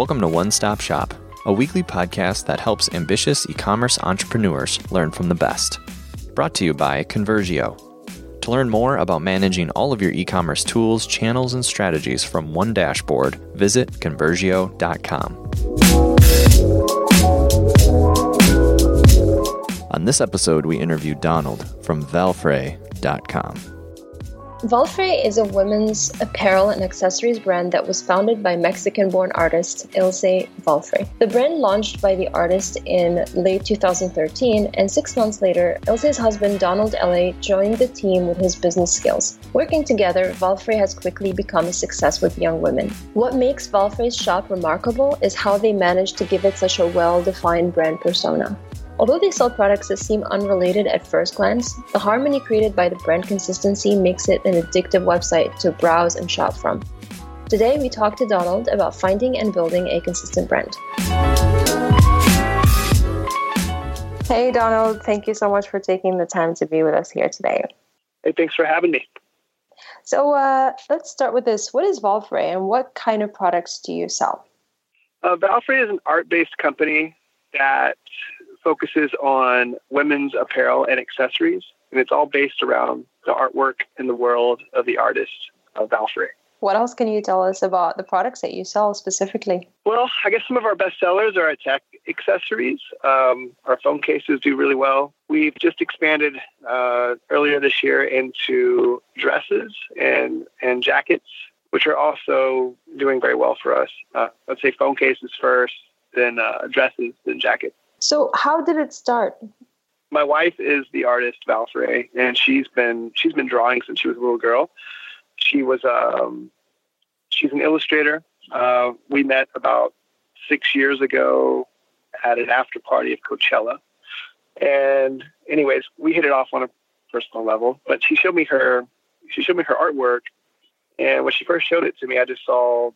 Welcome to One Stop Shop, a weekly podcast that helps ambitious e commerce entrepreneurs learn from the best. Brought to you by Conversio. To learn more about managing all of your e commerce tools, channels, and strategies from one dashboard, visit Conversio.com. On this episode, we interview Donald from Valfre.com. Valfré is a women's apparel and accessories brand that was founded by Mexican born artist Ilse Valfré. The brand launched by the artist in late 2013, and six months later, Ilse's husband Donald L.A. joined the team with his business skills. Working together, Valfré has quickly become a success with young women. What makes Valfré's shop remarkable is how they managed to give it such a well defined brand persona. Although they sell products that seem unrelated at first glance, the harmony created by the brand consistency makes it an addictive website to browse and shop from. Today, we talk to Donald about finding and building a consistent brand. Hey, Donald, thank you so much for taking the time to be with us here today. Hey, thanks for having me. So, uh, let's start with this. What is Valfré and what kind of products do you sell? Uh, Valfré is an art based company that focuses on women's apparel and accessories, and it's all based around the artwork and the world of the artist of Valfré. What else can you tell us about the products that you sell specifically? Well, I guess some of our best sellers are our tech accessories. Um, our phone cases do really well. We've just expanded uh, earlier this year into dresses and, and jackets, which are also doing very well for us. Uh, let's say phone cases first, then uh, dresses, then jackets. So, how did it start? My wife is the artist Valfré, and she's been she's been drawing since she was a little girl. She was um, she's an illustrator. Uh, we met about six years ago at an after party of Coachella, and anyways, we hit it off on a personal level. But she showed me her she showed me her artwork, and when she first showed it to me, I just saw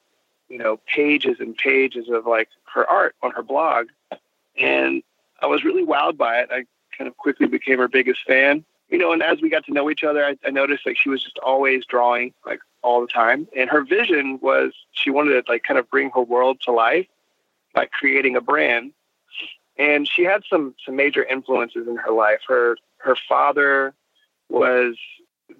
you know pages and pages of like her art on her blog and I was really wowed by it. I kind of quickly became her biggest fan. You know, and as we got to know each other, I, I noticed like she was just always drawing like all the time. And her vision was she wanted to like kind of bring her world to life by creating a brand. And she had some some major influences in her life. Her her father was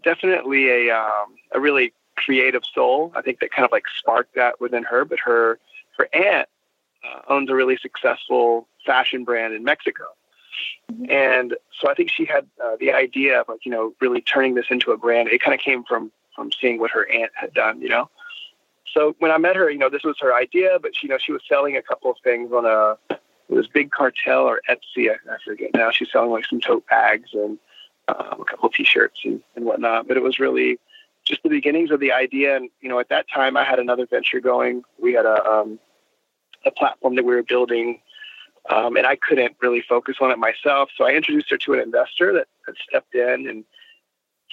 definitely a um, a really creative soul. I think that kind of like sparked that within her. But her her aunt uh, owns a really successful fashion brand in Mexico. Mm-hmm. And so I think she had uh, the idea of like, you know, really turning this into a brand. It kind of came from, from seeing what her aunt had done, you know? So when I met her, you know, this was her idea, but she, you know, she was selling a couple of things on a, it was Big Cartel or Etsy. I, I forget now. She's selling like some tote bags and um, a couple of t-shirts and, and whatnot. But it was really just the beginnings of the idea. And, you know, at that time I had another venture going. We had a, um, a platform that we were building um, and I couldn't really focus on it myself. So I introduced her to an investor that, that stepped in, and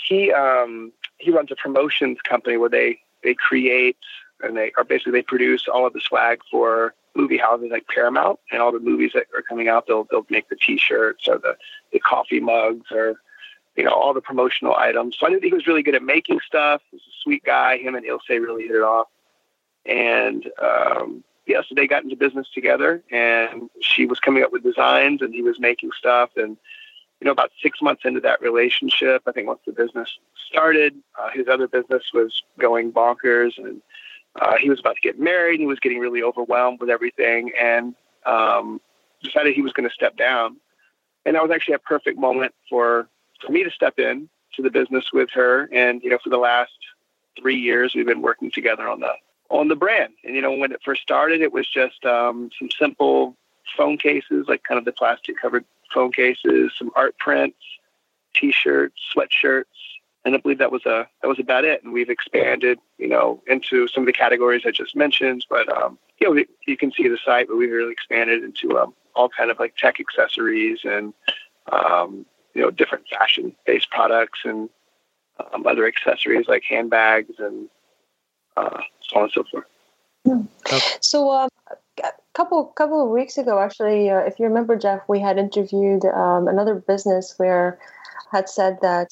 he um, he runs a promotions company where they they create and they are basically they produce all of the swag for movie houses like Paramount and all the movies that are coming out. They'll they'll make the T-shirts or the the coffee mugs or you know all the promotional items. So I knew he was really good at making stuff. He's a sweet guy. Him and Ilse really hit it off, and um, yeah, so they got into business together, and she was coming up with designs, and he was making stuff. And you know, about six months into that relationship, I think once the business started, uh, his other business was going bonkers, and uh, he was about to get married. And he was getting really overwhelmed with everything, and um, decided he was going to step down. And that was actually a perfect moment for for me to step in to the business with her. And you know, for the last three years, we've been working together on the on the brand. And you know, when it first started, it was just um, some simple phone cases, like kind of the plastic covered phone cases, some art prints, t-shirts, sweatshirts, and I believe that was a that was about it. And we've expanded, you know, into some of the categories I just mentioned. But um, you know, you can see the site, but we've really expanded into um, all kind of like tech accessories and um, you know different fashion based products and um, other accessories like handbags and uh, so on and so forth. Hmm. Okay. So, um, a couple couple of weeks ago, actually, uh, if you remember, Jeff, we had interviewed um, another business where had said that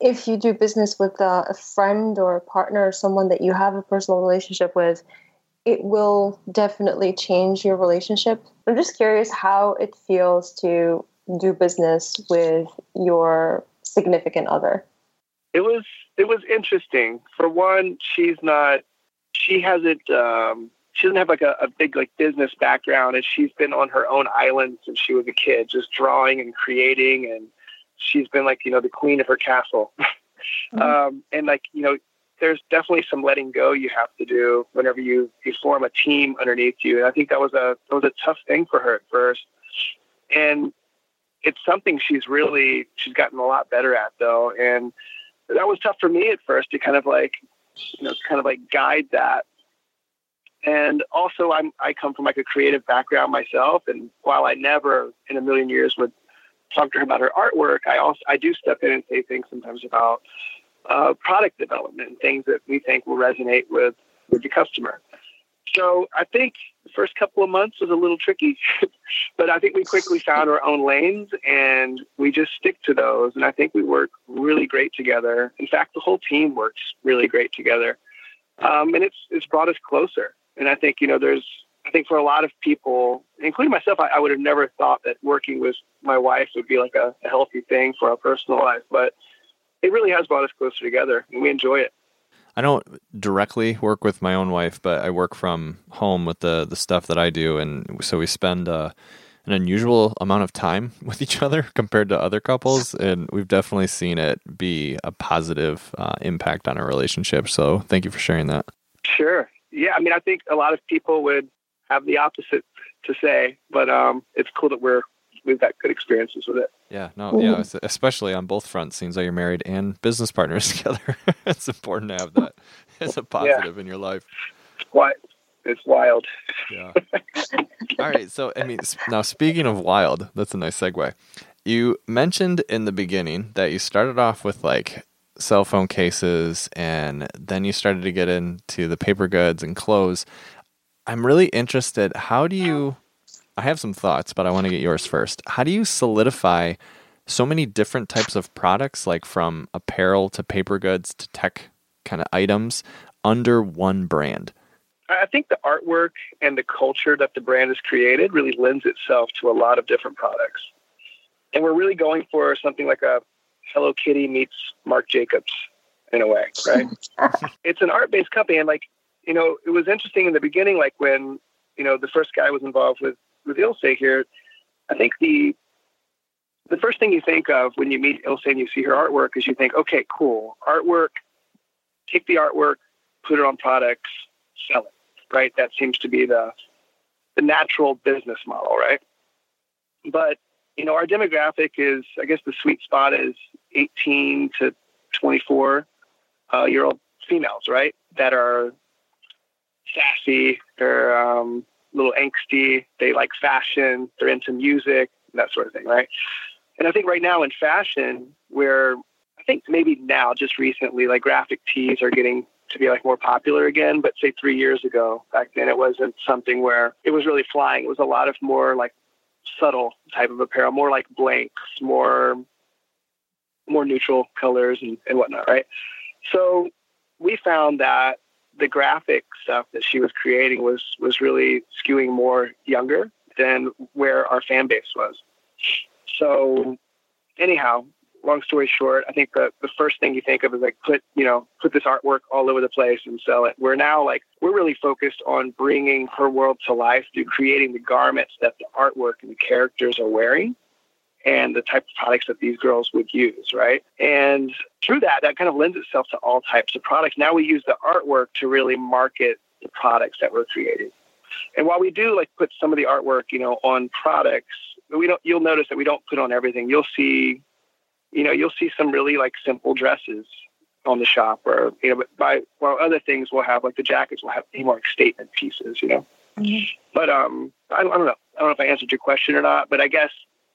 if you do business with uh, a friend or a partner or someone that you have a personal relationship with, it will definitely change your relationship. I'm just curious how it feels to do business with your significant other. It was it was interesting. For one, she's not she hasn't um, she doesn't have like a, a big like business background and she's been on her own island since she was a kid, just drawing and creating and she's been like, you know, the queen of her castle. Mm-hmm. um, and like, you know, there's definitely some letting go you have to do whenever you, you form a team underneath you. And I think that was a that was a tough thing for her at first. And it's something she's really she's gotten a lot better at though. And that was tough for me at first to kind of like you know kind of like guide that. And also I'm I come from like a creative background myself and while I never in a million years would talk to her about her artwork, I also I do step in and say things sometimes about uh, product development and things that we think will resonate with with the customer. So I think the first couple of months was a little tricky, but I think we quickly found our own lanes and we just stick to those. And I think we work really great together. In fact, the whole team works really great together. Um, and it's, it's brought us closer. And I think, you know, there's, I think for a lot of people, including myself, I, I would have never thought that working with my wife would be like a, a healthy thing for our personal life. But it really has brought us closer together, and we enjoy it. I don't directly work with my own wife, but I work from home with the the stuff that I do, and so we spend uh, an unusual amount of time with each other compared to other couples, and we've definitely seen it be a positive uh, impact on our relationship. So, thank you for sharing that. Sure. Yeah, I mean, I think a lot of people would have the opposite to say, but um, it's cool that we're we've got good experiences with it. Yeah, no, yeah, mm-hmm. especially on both fronts. Seems like you're married and business partners together. it's important to have that as a positive yeah. in your life. What? It's wild. Yeah. All right. So, I mean, now speaking of wild, that's a nice segue. You mentioned in the beginning that you started off with like cell phone cases and then you started to get into the paper goods and clothes. I'm really interested. How do you I have some thoughts, but I want to get yours first. How do you solidify so many different types of products, like from apparel to paper goods to tech kind of items, under one brand? I think the artwork and the culture that the brand has created really lends itself to a lot of different products. And we're really going for something like a Hello Kitty meets Marc Jacobs in a way, right? it's an art based company. And like, you know, it was interesting in the beginning, like when, you know, the first guy was involved with with Ilse here, I think the the first thing you think of when you meet Ilse and you see her artwork is you think, okay, cool, artwork. Take the artwork, put it on products, sell it. Right? That seems to be the the natural business model, right? But you know, our demographic is, I guess, the sweet spot is 18 to 24 uh, year old females, right? That are sassy, they're um, little angsty. They like fashion. They're into music, that sort of thing, right? And I think right now in fashion, where I think maybe now, just recently, like graphic tees are getting to be like more popular again. But say three years ago, back then, it wasn't something where it was really flying. It was a lot of more like subtle type of apparel, more like blanks, more more neutral colors and, and whatnot, right? So we found that the graphic stuff that she was creating was was really skewing more younger than where our fan base was. So anyhow, long story short, I think the the first thing you think of is like put you know put this artwork all over the place and sell it. We're now like we're really focused on bringing her world to life through creating the garments that the artwork and the characters are wearing and the type of products that these girls would use, right? And through that, that kind of lends itself to all types of products. Now we use the artwork to really market the products that we're creating. And while we do like put some of the artwork, you know, on products, we don't. You'll notice that we don't put on everything. You'll see, you know, you'll see some really like simple dresses on the shop, or you know, but by while other things we'll have like the jackets will have more like statement pieces, you know. Mm-hmm. But um, I, I don't know. I don't know if I answered your question or not, but I guess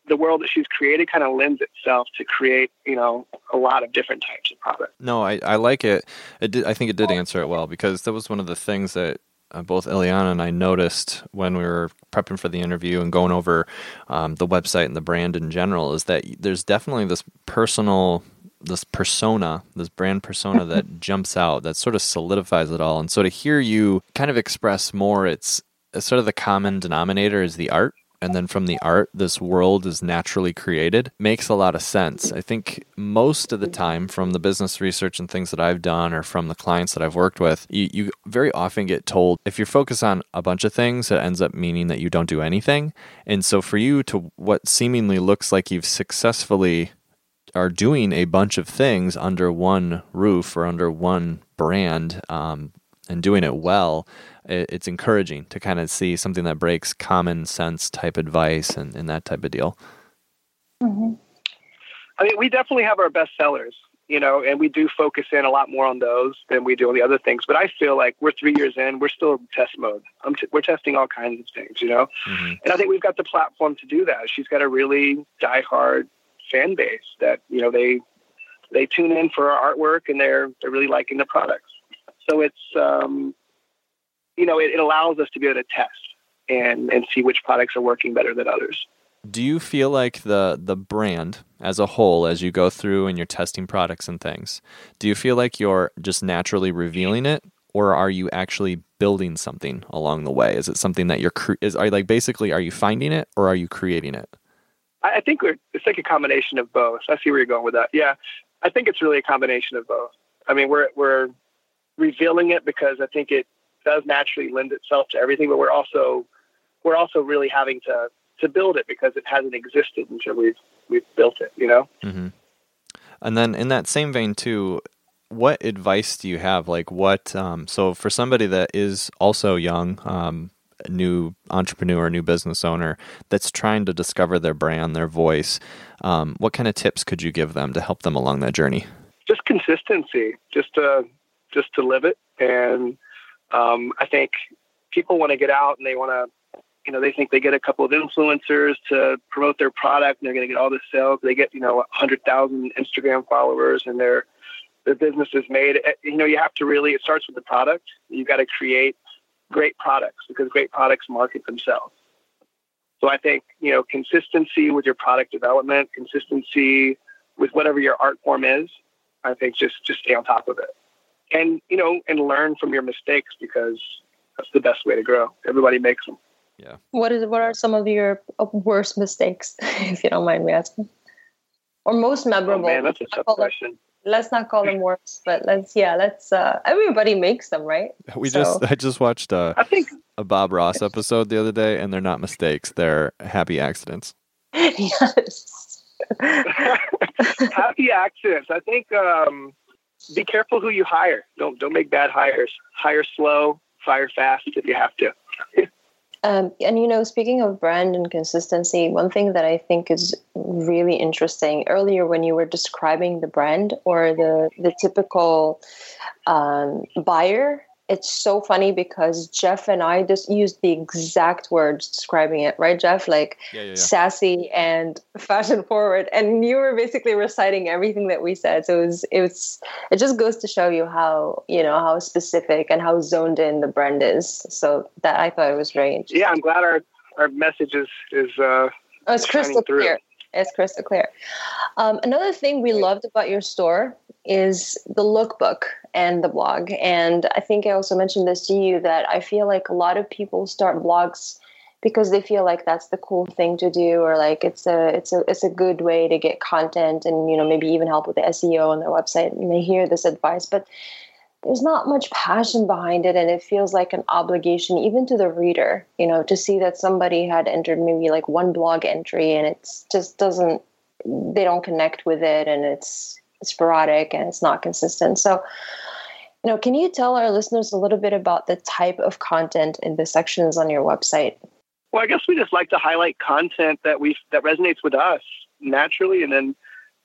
the world that she's created kind of lends itself to create, you know, a lot of different types of products. No, I, I like it. It did, I think it did answer it well because that was one of the things that uh, both Eliana and I noticed when we were prepping for the interview and going over um, the website and the brand in general is that there's definitely this personal this persona, this brand persona that jumps out, that sort of solidifies it all. And so to hear you kind of express more, it's, it's sort of the common denominator is the art and then from the art this world is naturally created makes a lot of sense. I think most of the time from the business research and things that i've done or from the clients that i've worked with you, you very often get told if you're focused on a bunch of things it ends up meaning that you don't do anything. And so for you to what seemingly looks like you've successfully are doing a bunch of things under one roof or under one brand um, and doing it well it's encouraging to kind of see something that breaks common sense type advice and, and that type of deal. Mm-hmm. I mean, we definitely have our best sellers, you know, and we do focus in a lot more on those than we do on the other things. But I feel like we're three years in, we're still in test mode. T- we're testing all kinds of things, you know, mm-hmm. and I think we've got the platform to do that. She's got a really diehard fan base that you know they they tune in for our artwork and they're they're really liking the products. So it's um, you know, it, it allows us to be able to test and and see which products are working better than others. Do you feel like the the brand as a whole, as you go through and you're testing products and things, do you feel like you're just naturally revealing it, or are you actually building something along the way? Is it something that you're cre- is are you like basically are you finding it or are you creating it? I think it's like a combination of both. I see where you're going with that. Yeah, I think it's really a combination of both. I mean, we're we're revealing it because I think it does naturally lend itself to everything, but we're also we're also really having to to build it because it hasn't existed until we've we've built it. You know. Mm-hmm. And then in that same vein too, what advice do you have? Like what? Um, so for somebody that is also young, um, new entrepreneur, new business owner that's trying to discover their brand, their voice, um, what kind of tips could you give them to help them along that journey? Just consistency, just to just to live it and um, I think people want to get out and they want to, you know, they think they get a couple of influencers to promote their product and they're going to get all the sales. They get, you know, 100,000 Instagram followers and their their business is made. Eh, you know, you have to really. It starts with the product. You got to create great products because great products market themselves. So I think you know consistency with your product development, consistency with whatever your art form is. I think just just stay on top of it and you know and learn from your mistakes because that's the best way to grow. Everybody makes them yeah. What is what are some of your worst mistakes if you don't mind me asking? Or most memorable oh, man that's a tough question them, let's not call them worst but let's yeah let's uh everybody makes them right? We so. just i just watched uh i think a bob ross episode the other day and they're not mistakes they're happy accidents. Yes. Happy accidents. I think um be careful who you hire. Don't don't make bad hires. Hire slow, fire fast if you have to. um, and you know, speaking of brand and consistency, one thing that I think is really interesting earlier when you were describing the brand or the the typical um, buyer it's so funny because Jeff and I just used the exact words describing it, right, Jeff? Like yeah, yeah, yeah. sassy and fashion forward, and you were basically reciting everything that we said. So it was, it was, it just goes to show you how you know how specific and how zoned in the brand is. So that I thought it was very interesting. Yeah, I'm glad our our message is is uh, oh, it's crystal clear. It's crystal clear. Um, another thing we loved about your store is the lookbook and the blog. And I think I also mentioned this to you that I feel like a lot of people start blogs because they feel like that's the cool thing to do or like it's a it's a it's a good way to get content and you know maybe even help with the SEO on their website and they hear this advice but there's not much passion behind it and it feels like an obligation even to the reader you know to see that somebody had entered maybe like one blog entry and it's just doesn't they don't connect with it and it's sporadic and it's not consistent. So, you know, can you tell our listeners a little bit about the type of content in the sections on your website? Well, I guess we just like to highlight content that we that resonates with us naturally, and then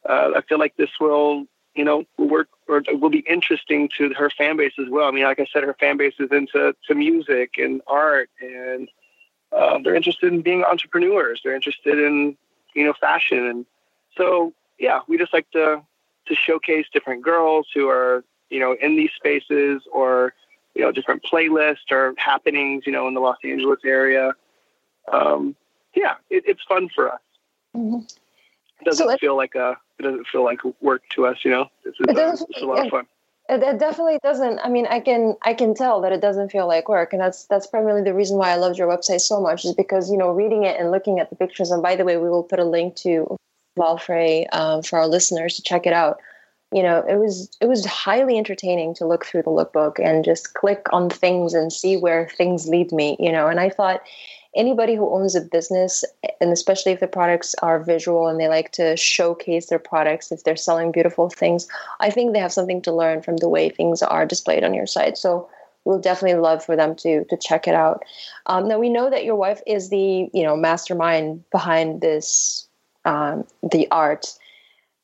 uh, I feel like this will, you know, or will be interesting to her fan base as well. I mean, like I said, her fan base is into to music and art, and uh, they're interested in being entrepreneurs. They're interested in, you know, fashion, and so yeah, we just like to to showcase different girls who are, you know, in these spaces or, you know, different playlists or happenings, you know, in the Los Angeles area. Um, yeah, it, it's fun for us. Mm-hmm. It doesn't So it- feel like a it doesn't feel like work to us, you know. It's, It doesn't- it's a lot of fun. It, it definitely doesn't. I mean, I can I can tell that it doesn't feel like work, and that's that's primarily the reason why I loved your website so much. Is because you know reading it and looking at the pictures. And by the way, we will put a link to Valfré um, for our listeners to check it out. You know, it was it was highly entertaining to look through the lookbook and just click on things and see where things lead me. You know, and I thought anybody who owns a business and especially if the products are visual and they like to showcase their products if they're selling beautiful things i think they have something to learn from the way things are displayed on your site. So we'll definitely love for them to to check it out. Um, now we know that your wife is the you know mastermind behind this um, the art.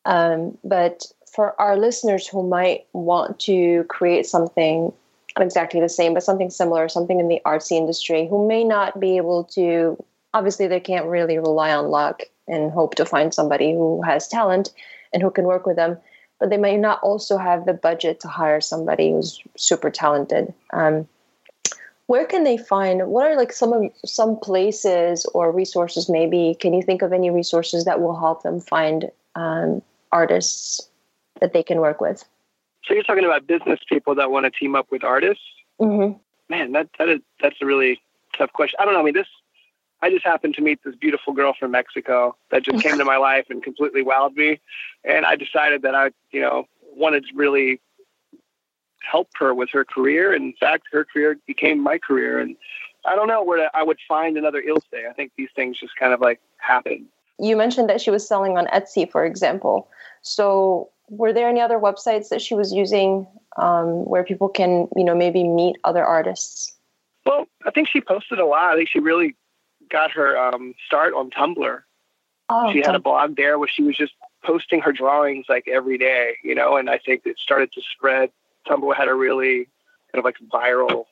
Um, but for our listeners who might want to create something exactly the same, but something similar, something in the artsy industry, who may not be able to, obviously, they can't really rely on luck and hope to find somebody who has talent and who can work with them. But they may not also have the budget to hire somebody who's super talented. Um, where can they find? What are like some of some places or resources? Maybe can you think of any resources that will help them find um, artists that they can work with? So you're talking about business people that want to team up with artists. Mm-hmm. Man, that that is that's a really tough question. I don't know. I mean, this. I just happened to meet this beautiful girl from Mexico that just came to my life and completely wowed me, and I decided that I, you know, wanted to really help her with her career. And in fact, her career became my career. And I don't know where to, I would find another Ilse. I think these things just kind of like happen. You mentioned that she was selling on Etsy, for example. So, were there any other websites that she was using um, where people can, you know, maybe meet other artists? Well, I think she posted a lot. I think she really got her um, start on Tumblr. Oh, she had a blog there where she was just posting her drawings like every day, you know, and I think it started to spread. Tumblr had a really kind of like viral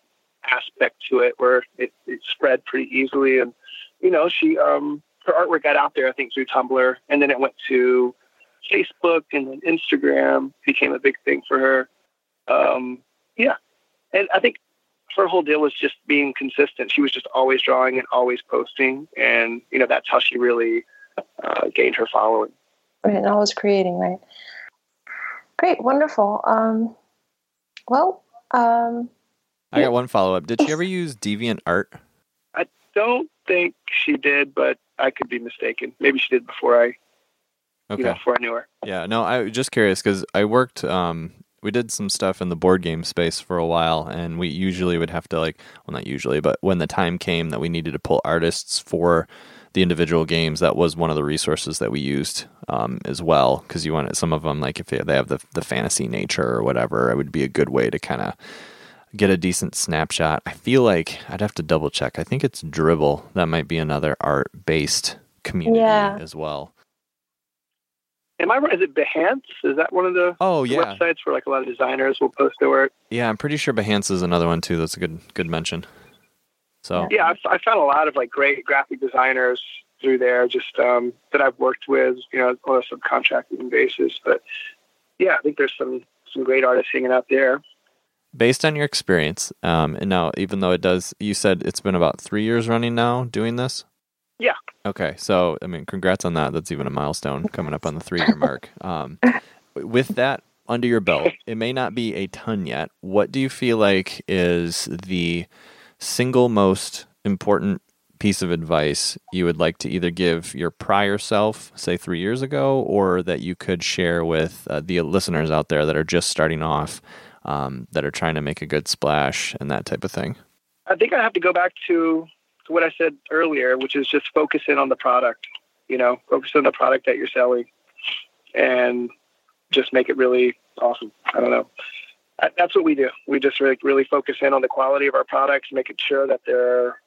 aspect to it where it, it spread pretty easily. And, you know, she, um, her artwork got out there, I think, through Tumblr, and then it went to Facebook and then Instagram became a big thing for her. Um, yeah. And I think her whole deal was just being consistent. She was just always drawing and always posting. And, you know, that's how she really uh, gained her following. Right, and always creating, right? Great, wonderful. Um, well, um, I got one follow up. Did she ever use DeviantArt? I don't think she did, but I could be mistaken. Maybe she did before I, Okay. you know, before I knew her. Yeah, no, I was just curious because I worked. Um, we did some stuff in the board game space for a while, and we usually would have to like, well, not usually, but when the time came that we needed to pull artists for the individual games, that was one of the resources that we used um, as well. Because you want some of them, like if they have the the fantasy nature or whatever, it would be a good way to kind of get a decent snapshot. I feel like I'd have to double check. I think it's Dribbble. That might be another art based community Yeah. as well. Am I right? Is it Behance? Is that one of the Oh yeah, websites where like a lot of designers will post their work? Yeah, I'm pretty sure Behance is another one too. That's a good good mention. So Yeah, I've, I found a lot of like great graphic designers through there, just um, that I've worked with, you know, on a subcontracting basis. But yeah, I think there's some some great artists hanging out there. based on your experience, um, and now even though it does, you said it's been about three years running now doing this. Yeah. Okay, so I mean, congrats on that. That's even a milestone coming up on the three year mark. Um, with that under your belt, it may not be a ton yet. What do you feel like is the single most important piece of advice you would like to either give your prior self, say three years ago, or that you could share with uh, the listeners out there that are just starting off, um, that are trying to make a good splash and that type of thing? I think I have to go back to, to what I said earlier, which is just focus in on the product. You know, focus on the product that you're selling, and just make it really awesome. I don't know. That's what we do. We just really, really focus in on the quality of our products, making sure that they're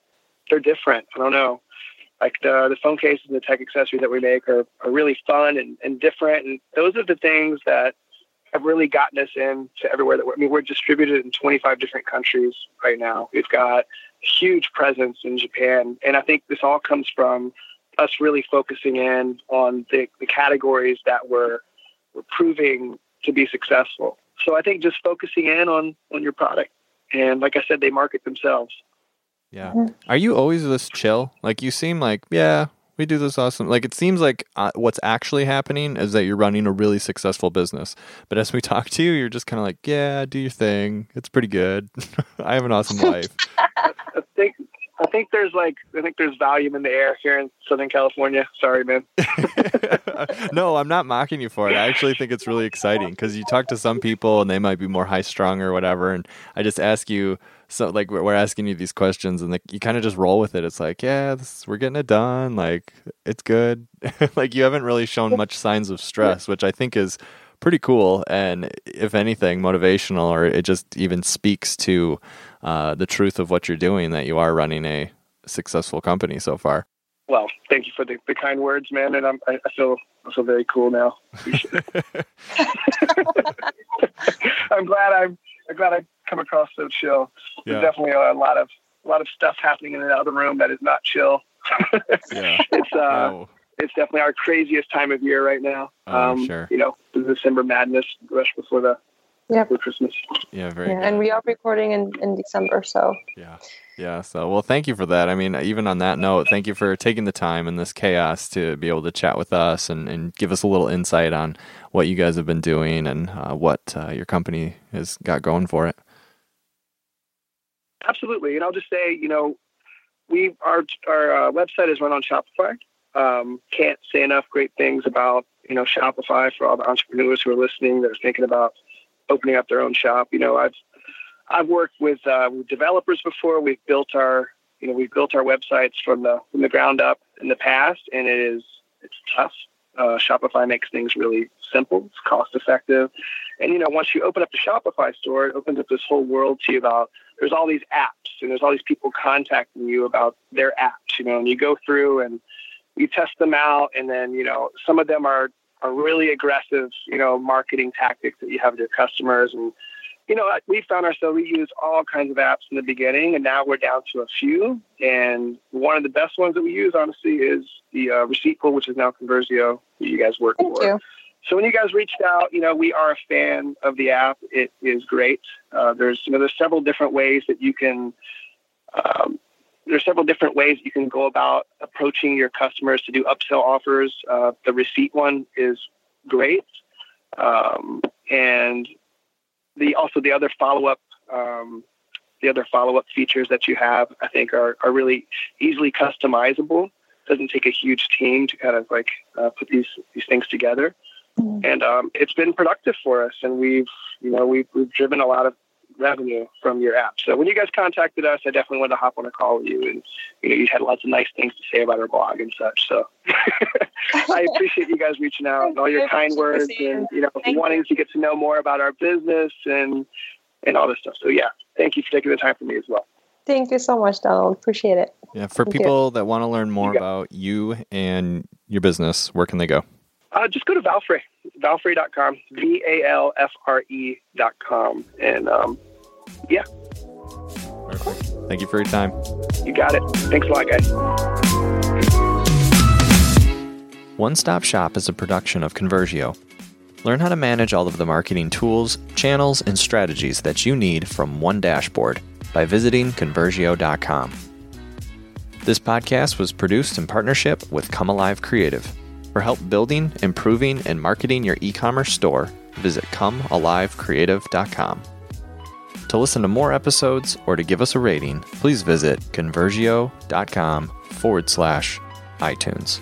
they're different. I don't know. Like the the phone cases and the tech accessories that we make are, are really fun and, and different, and those are the things that have really gotten us in to everywhere that we're. I mean, we're distributed in 25 different countries right now. We've got a huge presence in Japan, and I think this all comes from us really focusing in on the, the categories that were were proving to be successful. So I think just focusing in on on your product, and like I said, they market themselves. Yeah. Mhm. Are you always this chill? Like you seem like, yeah, we do this awesome. Like it seems like uh, what's actually happening is that you're running a really successful business. But as we talk to you, you're just kind of like, yeah, do your thing. It's pretty good. I have an awesome life. I think I think there's like I think there's Valium in the air here in Southern California. Sorry, man. no, I'm not mocking you for it. I actually think it's really exciting because you talk to some people and they might be more high strung or whatever, and I just ask you. So like we're asking you these questions and like you kind of just roll with it. It's like, yeah, this, we're getting it done. Like it's good. like you haven't really shown much signs of stress, which I think is pretty cool and if anything motivational or it just even speaks to uh, the truth of what you're doing that you are running a successful company so far. Well thank you for the, the kind words man and I'm, I, I feel I feel very cool now. I'm glad I'm, I'm glad I come across so chill. Yeah. there's definitely a, lot of a lot of stuff happening in the other room that is not chill. Yeah. it's uh oh it's definitely our craziest time of year right now. Oh, um, sure. You know, the December madness, rush before the yeah. for Christmas. Yeah, very. Yeah, and we are recording in, in December, so. Yeah, yeah. So, well, thank you for that. I mean, even on that note, thank you for taking the time in this chaos to be able to chat with us and, and give us a little insight on what you guys have been doing and uh, what uh, your company has got going for it. Absolutely, and I'll just say, you know, we our our uh, website is run on Shopify. Um, can't say enough great things about you know Shopify for all the entrepreneurs who are listening that are thinking about opening up their own shop. You know, I've I've worked with, uh, with developers before. We've built our you know we've built our websites from the from the ground up in the past, and it is it's tough. Uh, Shopify makes things really simple. It's cost effective, and you know once you open up the Shopify store, it opens up this whole world to you about there's all these apps and there's all these people contacting you about their apps. You know, and you go through and you test them out, and then you know some of them are are really aggressive, you know, marketing tactics that you have with your customers. And you know, we found ourselves we use all kinds of apps in the beginning, and now we're down to a few. And one of the best ones that we use, honestly, is the uh, Receiptful, which is now Conversio, that you guys work Thank for. You. So when you guys reached out, you know, we are a fan of the app. It is great. Uh, there's you know there's several different ways that you can um, there's several different ways you can go about approaching your customers to do upsell offers. Uh, the receipt one is great, um, and the also the other follow up um, the other follow up features that you have, I think, are are really easily customizable. It doesn't take a huge team to kind of like uh, put these these things together, mm-hmm. and um, it's been productive for us. And we've you know we've we've driven a lot of revenue from your app. So when you guys contacted us, I definitely wanted to hop on a call with you, and you know you had lots of nice things to say about our blog and such. So I appreciate you guys reaching out and all your kind words, and you know thank wanting you. to get to know more about our business and and all this stuff. So yeah, thank you for taking the time for me as well. Thank you so much, Donald. Appreciate it. Yeah, for thank people you. that want to learn more you about you and your business, where can they go? Uh, just go to Valfré, valfre.com, V A L F R E.com. And um, yeah. Perfect. Thank you for your time. You got it. Thanks a lot, guys. One Stop Shop is a production of Conversio. Learn how to manage all of the marketing tools, channels, and strategies that you need from one dashboard by visiting conversio.com. This podcast was produced in partnership with Come Alive Creative. For help building, improving, and marketing your e commerce store, visit comealivecreative.com. To listen to more episodes or to give us a rating, please visit conversio.com forward slash iTunes.